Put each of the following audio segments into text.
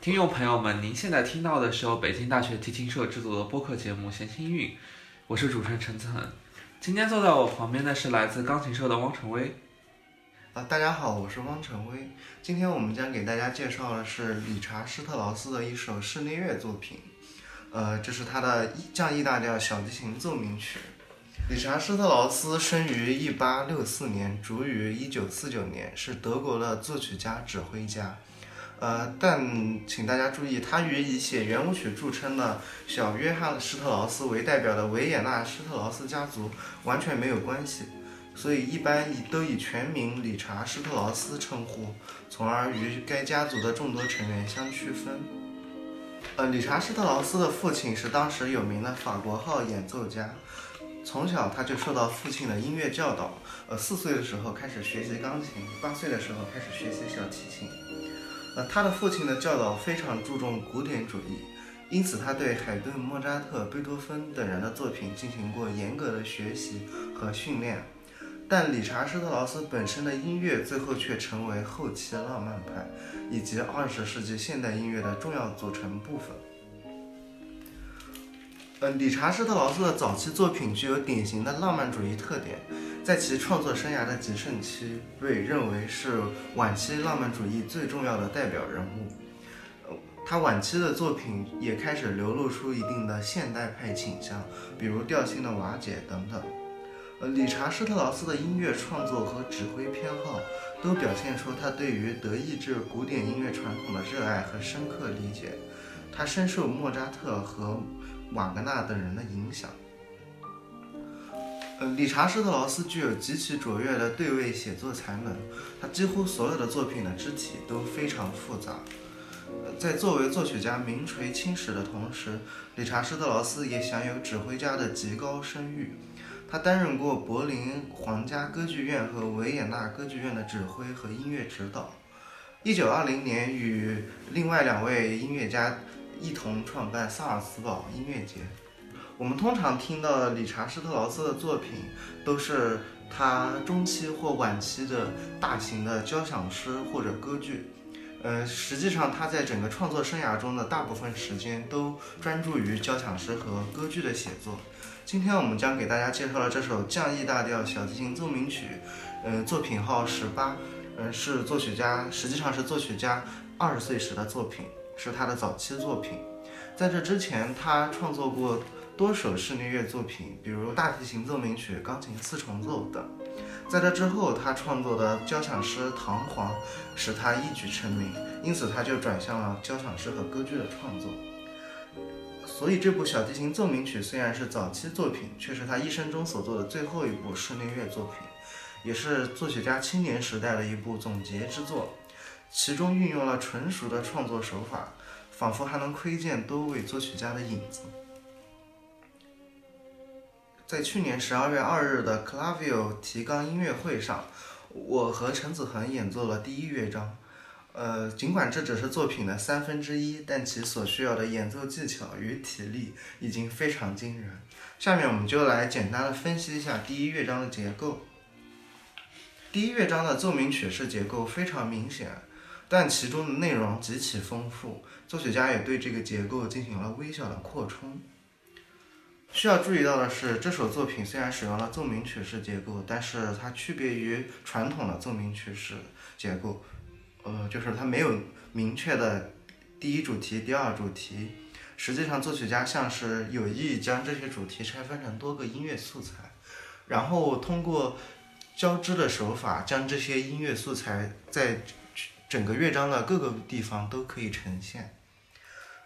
听众朋友们，您现在听到的是由北京大学提琴社制作的播客节目《弦心韵》，我是主持人陈子恒。今天坐在我旁边的是来自钢琴社的汪晨威。啊，大家好，我是汪晨威。今天我们将给大家介绍的是理查施特劳斯的一首室内乐作品，呃，这是他的降 E 大调小提琴奏鸣曲。理查施特劳斯生于1864年，卒于1949年，是德国的作曲家、指挥家。呃，但请大家注意，他与以写圆舞曲著称的小约翰施特劳斯为代表的维也纳施特劳斯家族完全没有关系，所以一般以都以全名理查施特劳斯称呼，从而与该家族的众多成员相区分。呃，理查施特劳斯的父亲是当时有名的法国号演奏家，从小他就受到父亲的音乐教导，呃，四岁的时候开始学习钢琴，八岁的时候开始学习小提琴。他的父亲的教导非常注重古典主义，因此他对海顿、莫扎特、贝多芬等人的作品进行过严格的学习和训练。但理查施特劳斯本身的音乐最后却成为后期浪漫派以及二十世纪现代音乐的重要组成部分。呃，理查施特劳斯的早期作品具有典型的浪漫主义特点。在其创作生涯的极盛期，被认为是晚期浪漫主义最重要的代表人物。呃，他晚期的作品也开始流露出一定的现代派倾向，比如调性的瓦解等等。呃，理查施特劳斯的音乐创作和指挥偏好，都表现出他对于德意志古典音乐传统的热爱和深刻理解。他深受莫扎特和瓦格纳等人的影响。呃，理查施特劳斯具有极其卓越的对位写作才能，他几乎所有的作品的肢体都非常复杂。在作为作曲家名垂青史的同时，理查施特劳斯也享有指挥家的极高声誉。他担任过柏林皇家歌剧院和维也纳歌剧院的指挥和音乐指导。一九二零年，与另外两位音乐家一同创办萨尔茨堡音乐节。我们通常听到理查施特劳斯的作品，都是他中期或晚期的大型的交响诗或者歌剧。呃，实际上他在整个创作生涯中的大部分时间都专注于交响诗和歌剧的写作。今天我们将给大家介绍的这首降 E 大调小提琴奏鸣曲，呃，作品号十八，呃，是作曲家实际上是作曲家二十岁时的作品，是他的早期作品。在这之前，他创作过。多首室内乐作品，比如大提琴奏鸣曲、钢琴四重奏等。在这之后，他创作的交响诗《唐璜》使他一举成名，因此他就转向了交响诗和歌剧的创作。所以，这部小提琴奏鸣曲虽然是早期作品，却是他一生中所做的最后一部室内乐作品，也是作曲家青年时代的一部总结之作。其中运用了纯熟的创作手法，仿佛还能窥见多位作曲家的影子。在去年十二月二日的 Clavio 提纲音乐会上，我和陈子恒演奏了第一乐章。呃，尽管这只是作品的三分之一，但其所需要的演奏技巧与体力已经非常惊人。下面我们就来简单的分析一下第一乐章的结构。第一乐章的奏鸣曲式结构非常明显，但其中的内容极其丰富，作曲家也对这个结构进行了微小的扩充。需要注意到的是，这首作品虽然使用了奏鸣曲式结构，但是它区别于传统的奏鸣曲式结构，呃，就是它没有明确的第一主题、第二主题。实际上，作曲家像是有意将这些主题拆分成多个音乐素材，然后通过交织的手法，将这些音乐素材在整个乐章的各个地方都可以呈现。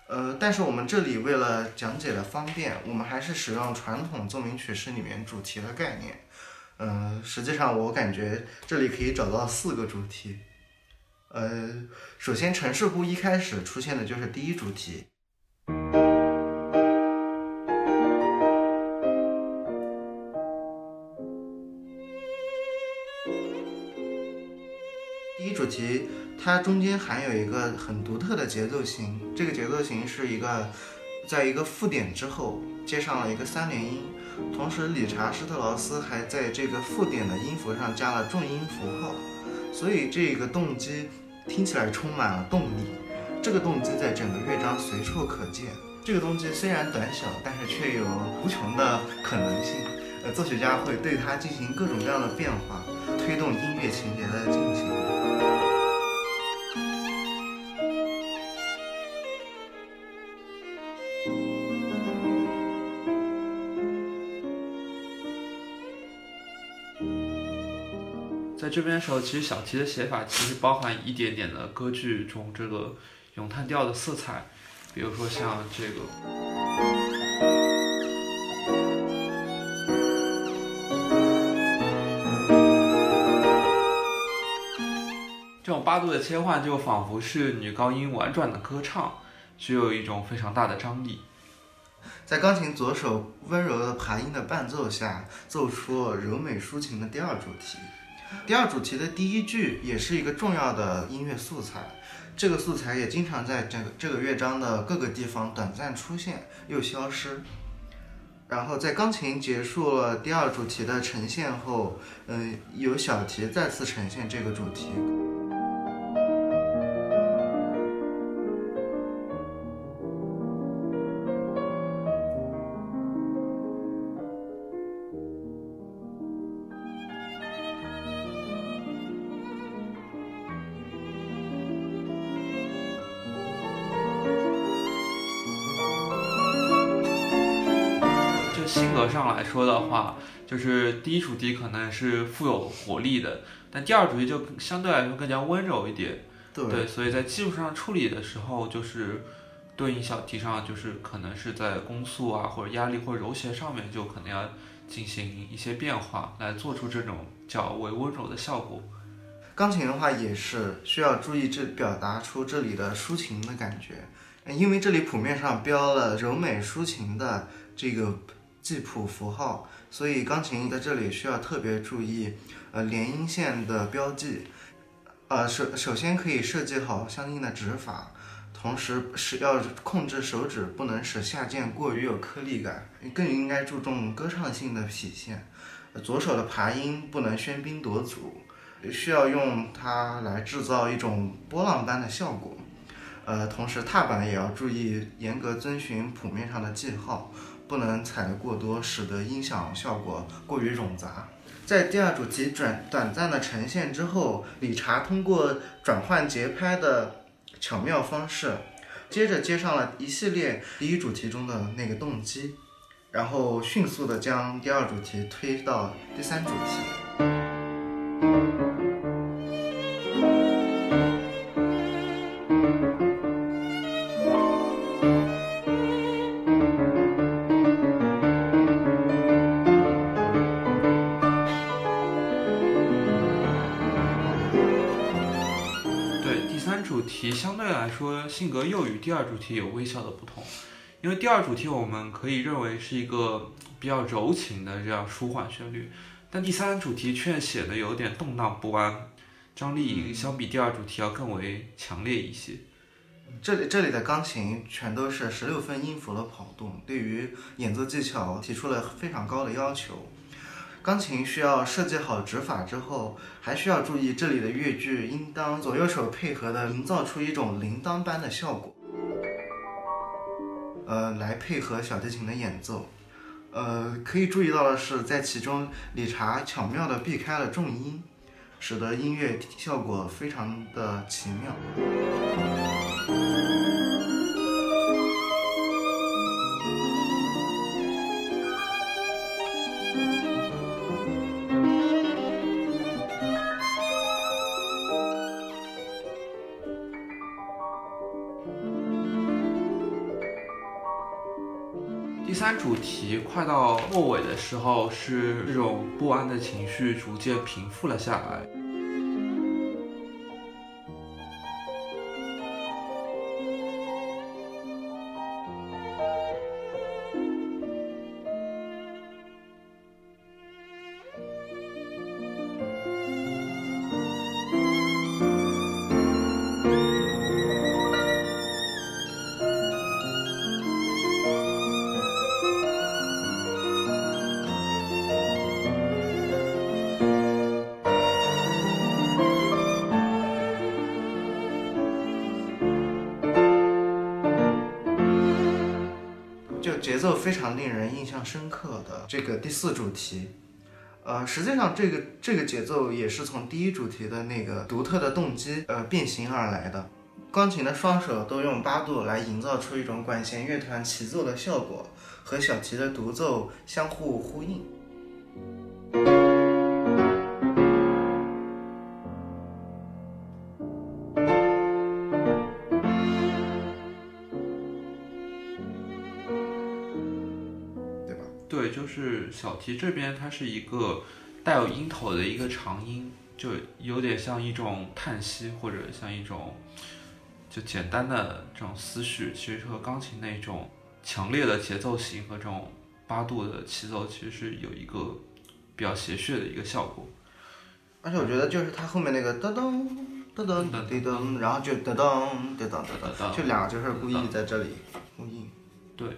呃，但是我们这里为了讲解的方便，我们还是使用传统奏鸣曲式里面主题的概念。嗯，实际上我感觉这里可以找到四个主题。呃，首先城市部一开始出现的就是第一主题。它中间含有一个很独特的节奏型，这个节奏型是一个，在一个附点之后接上了一个三连音，同时理查施特劳斯还在这个附点的音符上加了重音符号，所以这个动机听起来充满了动力，这个动机在整个乐章随处可见。这个动机虽然短小，但是却有无穷的可能性。呃，作曲家会对它进行各种各样的变化，推动音乐情节的进行。这边的时候，其实小提的写法其实包含一点点的歌剧中这个咏叹调的色彩，比如说像这个，这种八度的切换就仿佛是女高音婉转的歌唱，具有一种非常大的张力。在钢琴左手温柔的爬音的伴奏下，奏出柔美抒情的第二主题。第二主题的第一句也是一个重要的音乐素材，这个素材也经常在这个这个乐章的各个地方短暂出现又消失。然后在钢琴结束了第二主题的呈现后，嗯，由小提再次呈现这个主题。就是第一主题可能是富有活力的，但第二主题就相对来说更加温柔一点。对，所以在技术上处理的时候，就是对应小题上，就是可能是在攻速啊，或者压力或者柔弦上面，就可能要进行一些变化，来做出这种较为温柔的效果。钢琴的话也是需要注意这表达出这里的抒情的感觉，因为这里谱面上标了柔美抒情的这个。记谱符号，所以钢琴在这里需要特别注意，呃，连音线的标记，呃，首首先可以设计好相应的指法，同时是要控制手指不能使下键过于有颗粒感，更应该注重歌唱性的体现。左手的爬音不能喧宾夺主，需要用它来制造一种波浪般的效果。呃，同时踏板也要注意严格遵循谱面上的记号。不能踩得过多，使得音响效果过于冗杂。在第二主题转短暂的呈现之后，理查通过转换节拍的巧妙方式，接着接上了一系列第一主题中的那个动机，然后迅速的将第二主题推到第三主题。性格又与第二主题有微小的不同，因为第二主题我们可以认为是一个比较柔情的这样舒缓旋律，但第三主题却显得有点动荡不安，张力相比第二主题要更为强烈一些。这里这里的钢琴全都是十六分音符的跑动，对于演奏技巧提出了非常高的要求。钢琴需要设计好指法之后，还需要注意这里的乐句应当左右手配合的，营造出一种铃铛般的效果，呃，来配合小提琴的演奏。呃，可以注意到的是，在其中理查巧妙地避开了重音，使得音乐效果非常的奇妙。快到末尾的时候，是这种不安的情绪逐渐平复了下来。令人印象深刻的这个第四主题。呃，实际上这个这个节奏也是从第一主题的那个独特的动机呃变形而来的。钢琴的双手都用八度来营造出一种管弦乐团齐奏的效果，和小提的独奏相互呼应。就是小提这边它是一个带有音头的一个长音，就有点像一种叹息，或者像一种就简单的这种思绪，其实和钢琴那种强烈的节奏型和这种八度的齐奏，其实是有一个比较谐谑的一个效果。而且我觉得就是它后面那个噔噔噔噔噔噔，然后就噔噔噔噔噔噔，就两个就是故意在这里呼应。对，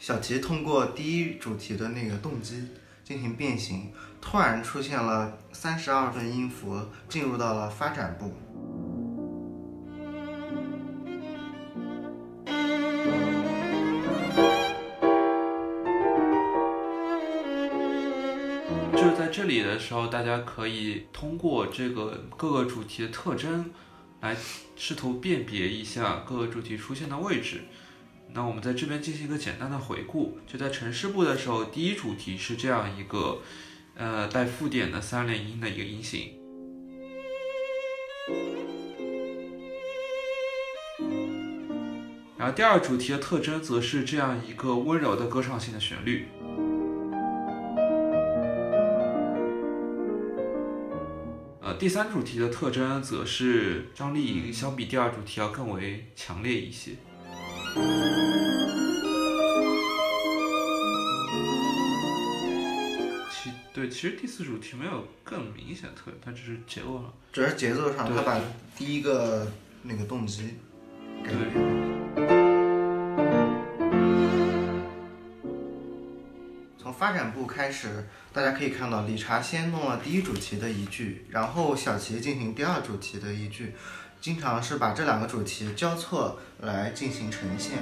小提通过第一主题的那个动机进行变形，突然出现了三十二分音符，进入到了发展部。就是在这里的时候，大家可以通过这个各个主题的特征，来试图辨别一下各个主题出现的位置。那我们在这边进行一个简单的回顾。就在城市部的时候，第一主题是这样一个，呃，带附点的三连音的一个音型。然后第二主题的特征则是这样一个温柔的歌唱性的旋律。呃，第三主题的特征则是张力相比第二主题要更为强烈一些。其对，其实第四主题没有更明显的特点，它只是节奏上。主要是节奏上，它把第一个那个动机改变了。从发展部开始，大家可以看到，理查先弄了第一主题的一句，然后小齐进行第二主题的一句，经常是把这两个主题交错来进行呈现。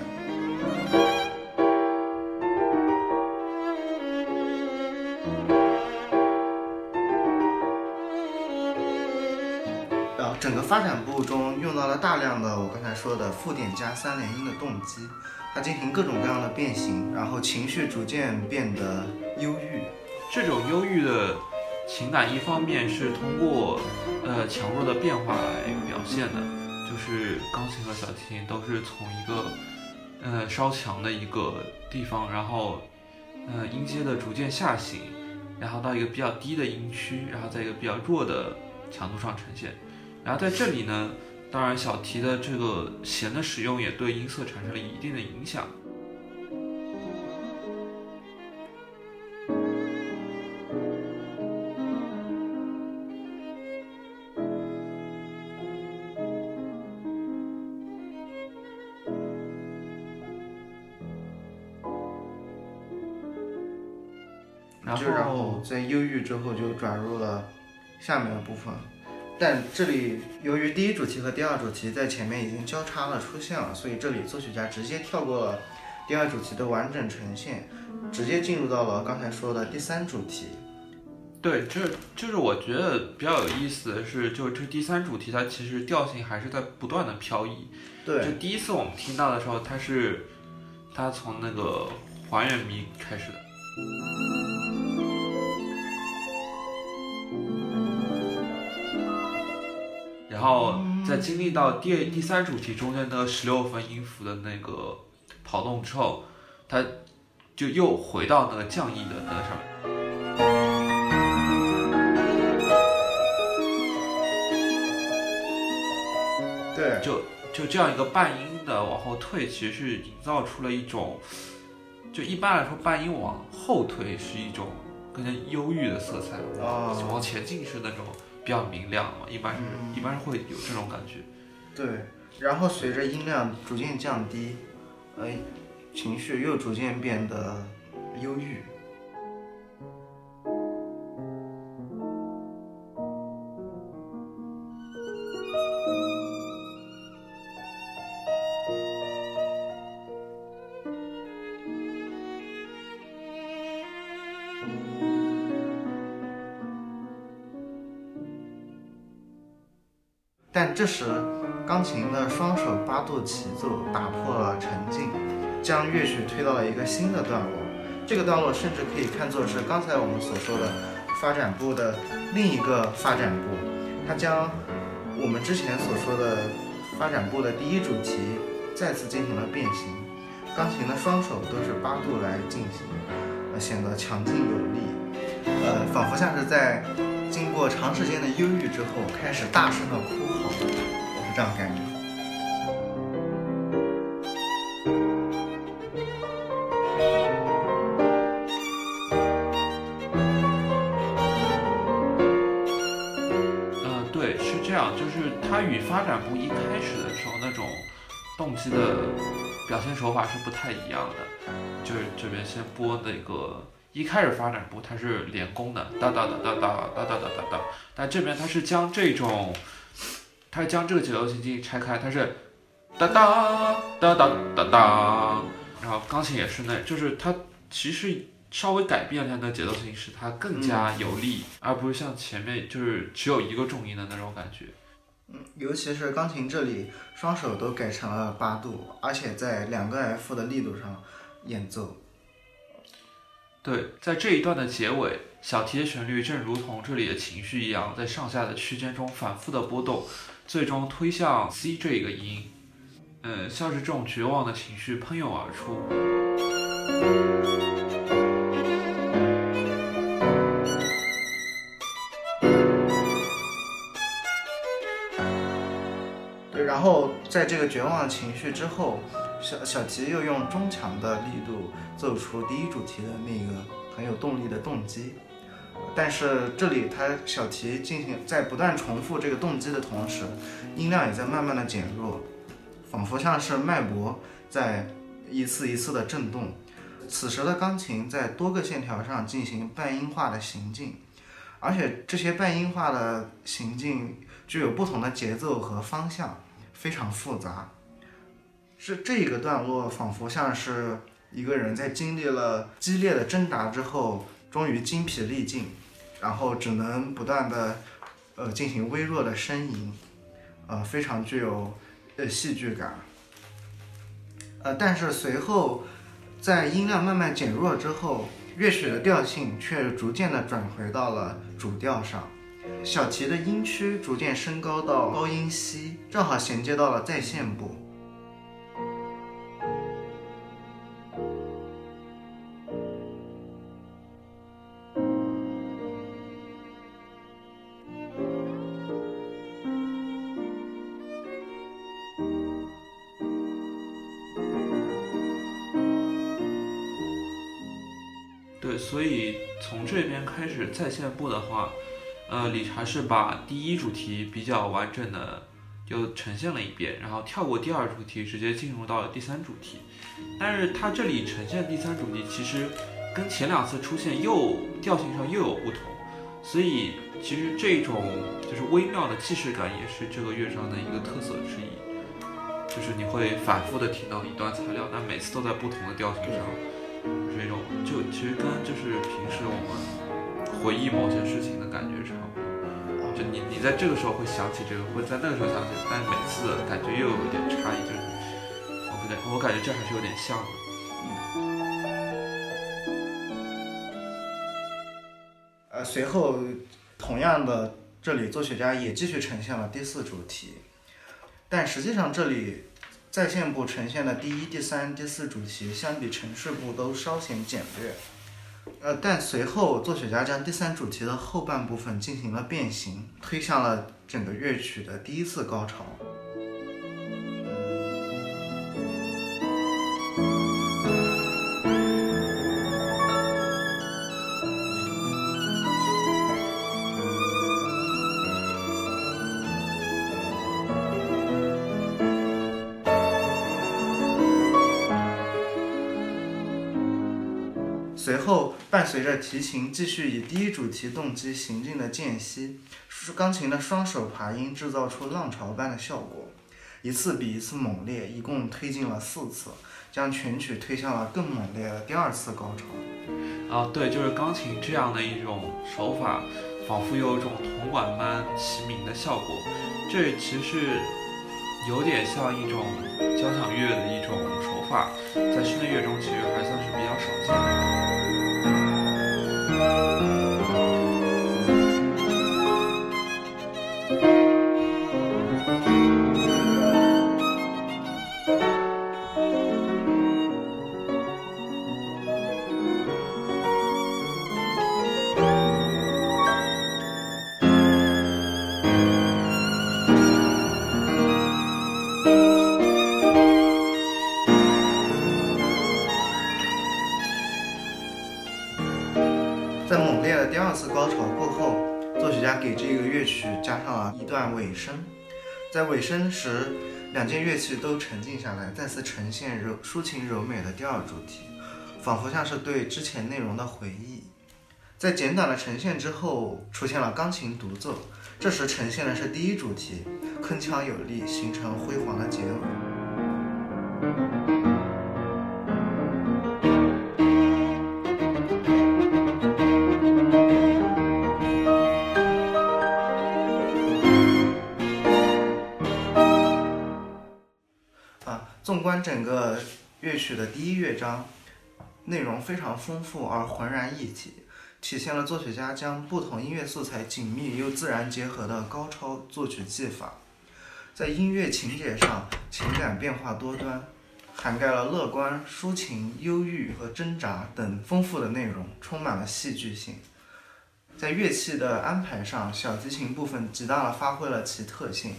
然后整个发展部中用到了大量的我刚才说的附点加三连音的动机，它进行各种各样的变形，然后情绪逐渐变得忧郁。这种忧郁的情感，一方面是通过呃强弱的变化来表现的，就是钢琴和小提琴都是从一个呃稍强的一个地方，然后呃音阶的逐渐下行，然后到一个比较低的音区，然后在一个比较弱的强度上呈现。然后在这里呢，当然小提的这个弦的使用也对音色产生了一定的影响。然就然后后在忧郁之后就转入了下面的部分，但这里由于第一主题和第二主题在前面已经交叉了出现了，所以这里作曲家直接跳过了第二主题的完整呈现，直接进入到了刚才说的第三主题。对，这就是我觉得比较有意思的是，就这第三主题，它其实调性还是在不断的漂移。对，就第一次我们听到的时候，它是它从那个还原迷开始的，然后在经历到第第三主题中间的十六分音符的那个跑动之后，它就又回到那个降 E 的那个上面。对，就就这样一个半音的往后退，其实是营造出了一种，就一般来说半音往后退是一种更加忧郁的色彩，哦往前进是那种比较明亮嘛，一般是、嗯一般是会有这种感觉。对，然后随着音量逐渐降低，呃，情绪又逐渐变得忧郁。但这时钢琴的双手八度起奏打破了沉静，将乐曲推到了一个新的段落。这个段落甚至可以看作是刚才我们所说的发展部的另一个发展部，它将我们之前所说的发展部的第一主题再次进行了变形，钢琴的双手都是八度来进行，呃，显得强劲有力，呃，仿佛像是在经过长时间的忧郁之后开始大声的哭嚎，是这样感觉。它与发展部一开始的时候那种动机的表现手法是不太一样的，就是这边先播那个一开始发展部它是连弓的哒哒哒哒哒哒哒哒哒，但这边它是将这种，它是将这个节奏型进行拆开，它是哒哒哒哒哒哒，然后钢琴也是那，就是它其实稍微改变了它的节奏形式，它更加有力，而不是像前面就是只有一个重音的那种感觉。嗯，尤其是钢琴这里，双手都改成了八度，而且在两个 F 的力度上演奏。对，在这一段的结尾，小提的旋律正如同这里的情绪一样，在上下的区间中反复的波动，最终推向 C 这一个音。嗯，像是这种绝望的情绪喷涌而出。对然后在这个绝望的情绪之后，小小提又用中强的力度奏出第一主题的那个很有动力的动机，但是这里他小提进行在不断重复这个动机的同时，音量也在慢慢的减弱，仿佛像是脉搏在一次一次的震动。此时的钢琴在多个线条上进行半音化的行进，而且这些半音化的行进具有不同的节奏和方向。非常复杂，是这一个段落仿佛像是一个人在经历了激烈的挣扎之后，终于精疲力尽，然后只能不断的呃进行微弱的呻吟，呃非常具有呃戏剧感，呃但是随后在音量慢慢减弱之后，乐曲的调性却逐渐的转回到了主调上。小提的音区逐渐升高到高音西，正好衔接到了再现部。边开始再现部的话。呃，理查是把第一主题比较完整的就呈现了一遍，然后跳过第二主题，直接进入到了第三主题。但是它这里呈现第三主题，其实跟前两次出现又调性上又有不同，所以其实这种就是微妙的既视感也是这个乐章的一个特色之一，就是你会反复的听到一段材料，但每次都在不同的调性上，是一种就其实跟就是平时我们。回忆某些事情的感觉差不多，就你你在这个时候会想起这个，会在那个时候想起，但每次感觉又有一点差异，就是我不对我感觉这还是有点像的。呃，随后同样的，这里作曲家也继续呈现了第四主题，但实际上这里在线部呈现的第一、第三、第四主题，相比城市部都稍显简略。呃，但随后作曲家将第三主题的后半部分进行了变形，推向了整个乐曲的第一次高潮。随着提琴继续以第一主题动机行进的间隙，钢琴的双手爬音制造出浪潮般的效果，一次比一次猛烈，一共推进了四次，将全曲推向了更猛烈的第二次高潮。啊，对，就是钢琴这样的一种手法，仿佛有一种铜管般齐鸣的效果，这其实有点像一种交响乐的一种手法，在室内乐中其实还算是比较少见的。Música 给这个乐曲加上了一段尾声，在尾声时，两件乐器都沉静下来，再次呈现柔抒情柔美的第二主题，仿佛像是对之前内容的回忆。在简短的呈现之后，出现了钢琴独奏，这时呈现的是第一主题，铿锵有力，形成辉煌的结尾。整个乐曲的第一乐章，内容非常丰富而浑然一体，体现了作曲家将不同音乐素材紧密又自然结合的高超作曲技法。在音乐情节上，情感变化多端，涵盖了乐观、抒情、忧郁和挣扎等丰富的内容，充满了戏剧性。在乐器的安排上，小提琴部分极大地发挥了其特性。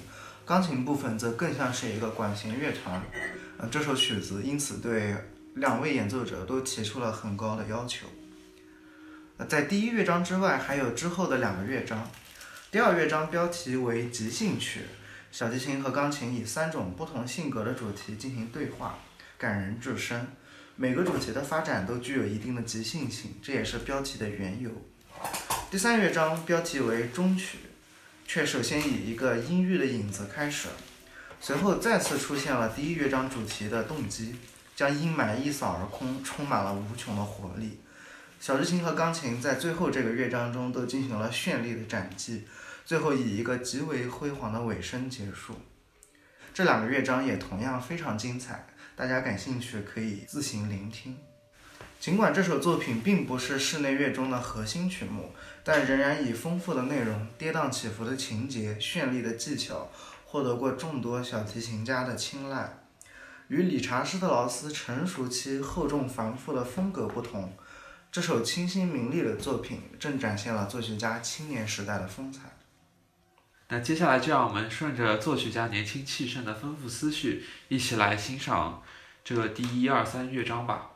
钢琴部分则更像是一个管弦乐团，呃，这首曲子因此对两位演奏者都提出了很高的要求。在第一乐章之外，还有之后的两个乐章。第二乐章标题为即兴曲，小提琴和钢琴以三种不同性格的主题进行对话，感人至深。每个主题的发展都具有一定的即兴性，这也是标题的缘由。第三乐章标题为终曲。却首先以一个阴郁的影子开始，随后再次出现了第一乐章主题的动机，将阴霾一扫而空，充满了无穷的活力。小提琴和钢琴在最后这个乐章中都进行了绚丽的展技，最后以一个极为辉煌的尾声结束。这两个乐章也同样非常精彩，大家感兴趣可以自行聆听。尽管这首作品并不是室内乐中的核心曲目，但仍然以丰富的内容、跌宕起伏的情节、绚丽的技巧，获得过众多小提琴家的青睐。与理查施特劳斯成熟期厚重繁复的风格不同，这首清新明丽的作品正展现了作曲家青年时代的风采。那接下来就让我们顺着作曲家年轻气盛的丰富思绪，一起来欣赏这第一、二、三乐章吧。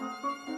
Música